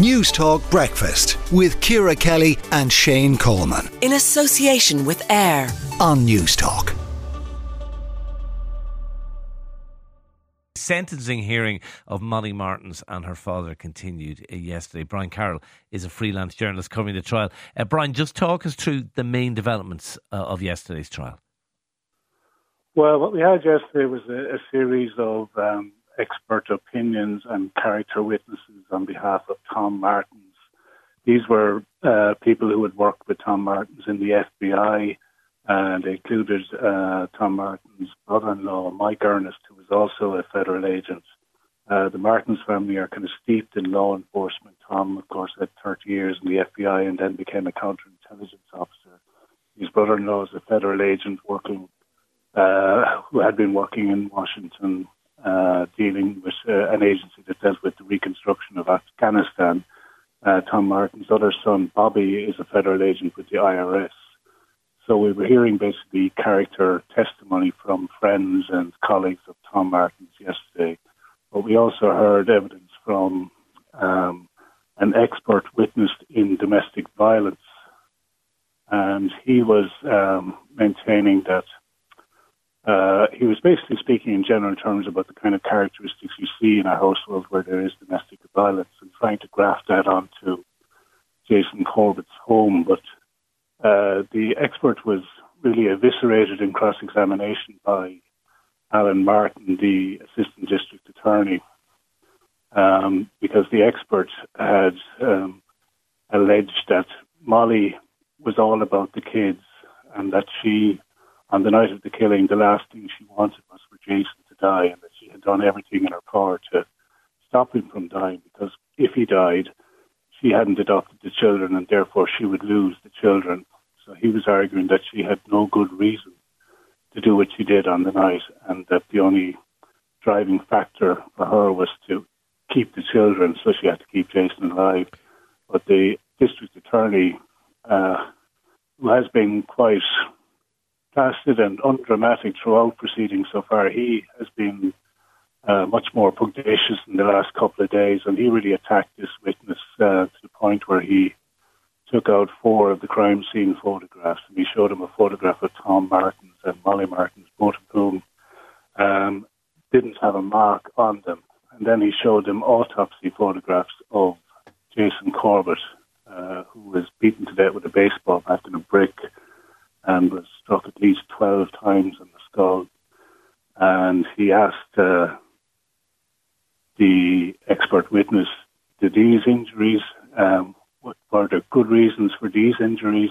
Newstalk Breakfast with Ciara Kelly and Shane Coleman. In association with AIB on Newstalk. sentencing hearing of Molly Martens and her father continued uh, yesterday. Brian Carroll is a freelance journalist covering the trial. Uh, Brian, just talk us through the main developments uh, of yesterday's trial. Well, what we had yesterday was a, a series of um, expert opinions and character witnesses on behalf of Tom Martens. These were uh, people who had worked with Tom Martens in the FBI, and they included uh, Tom Martens' brother-in-law, Mike Earnest, who was also a federal agent. Uh, the Martens family are kind of steeped in law enforcement. Tom, of course, had 30 years in the FBI and then became a counterintelligence officer. His brother-in-law is a federal agent working, uh, who had been working in Washington uh, dealing with uh, an agency that dealt with the reconstruction of Afghanistan. Uh, Tom Martens' other son, Bobby, is a federal agent with the IRS. So we were hearing basically character testimony from friends and colleagues of Tom Martens' yesterday. But we also heard evidence from um, an expert witness in domestic violence. And he was um, maintaining that uh, he was basically speaking in general terms about the kind of characteristics you see in a household where there is domestic violence and trying to graft that onto Jason Corbett's home. But uh, the expert was really eviscerated in cross examination by Alan Martin, the assistant district attorney, um, because the expert had um, alleged that Molly was all about the kids and that she on the night of the killing, the last thing she wanted was for Jason to die, and that she had done everything in her power to stop him from dying. Because if he died, she hadn't adopted the children, and therefore she would lose the children. So he was arguing that she had no good reason to do what she did on the night, and that the only driving factor for her was to keep the children, so she had to keep Jason alive. But the district attorney, uh, who has been quite placid and undramatic throughout proceedings so far. He has been uh, much more pugnacious in the last couple of days, and he really attacked this witness uh, to the point where he took out four of the crime scene photographs, and he showed him a photograph of Tom Martens and Molly Martens, both of whom um, didn't have a mark on them. And then he showed him autopsy photographs of Jason Corbett, uh, who was beaten to death with a baseball bat and a brick and was struck at least 12 times in the skull. And he asked uh, the expert witness, did these injuries, um, were there good reasons for these injuries?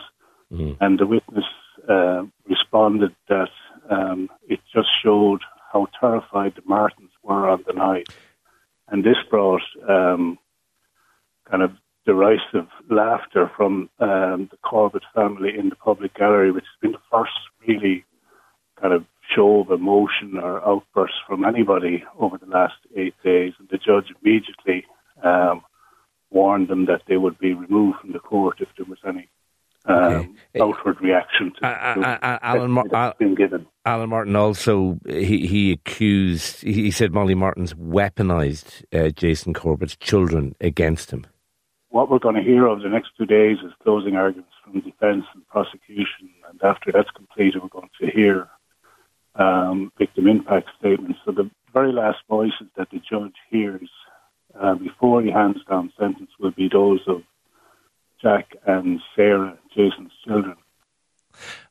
Mm. And the witness uh, responded that um, it just showed how terrified the Martens were on the night. And this brought um, kind of derisive laughter from um, the Corbett family in the public gallery, which has been the first really show of emotion or outburst from anybody over the last eight days. And the judge immediately um, warned them that they would be removed from the court if there was any um, okay. outward reaction to, uh, uh, uh, Alan, Mar- been given. Alan Martin also he he accused he said Molly Martens weaponized uh, Jason Corbett's children against him what we're going to hear over the next two days is closing arguments from defence and prosecution, and after that's completed, we're going to hear um, victim impact statements. So the very last voices that the judge hears uh, before he hands down sentence will be those of Jack and Sarah, Jason's children.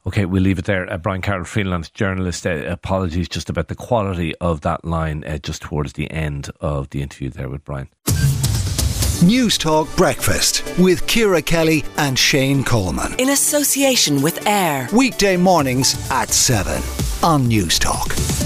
Okay, we'll leave it there. Uh, Brian Carroll, freelance journalist. Uh, apologies just about the quality of that line uh, just towards the end of the interview there with Brian. Newstalk Breakfast with Ciara Kelly and Shane Coleman. In association with AIB. Weekday mornings at 7 on Newstalk.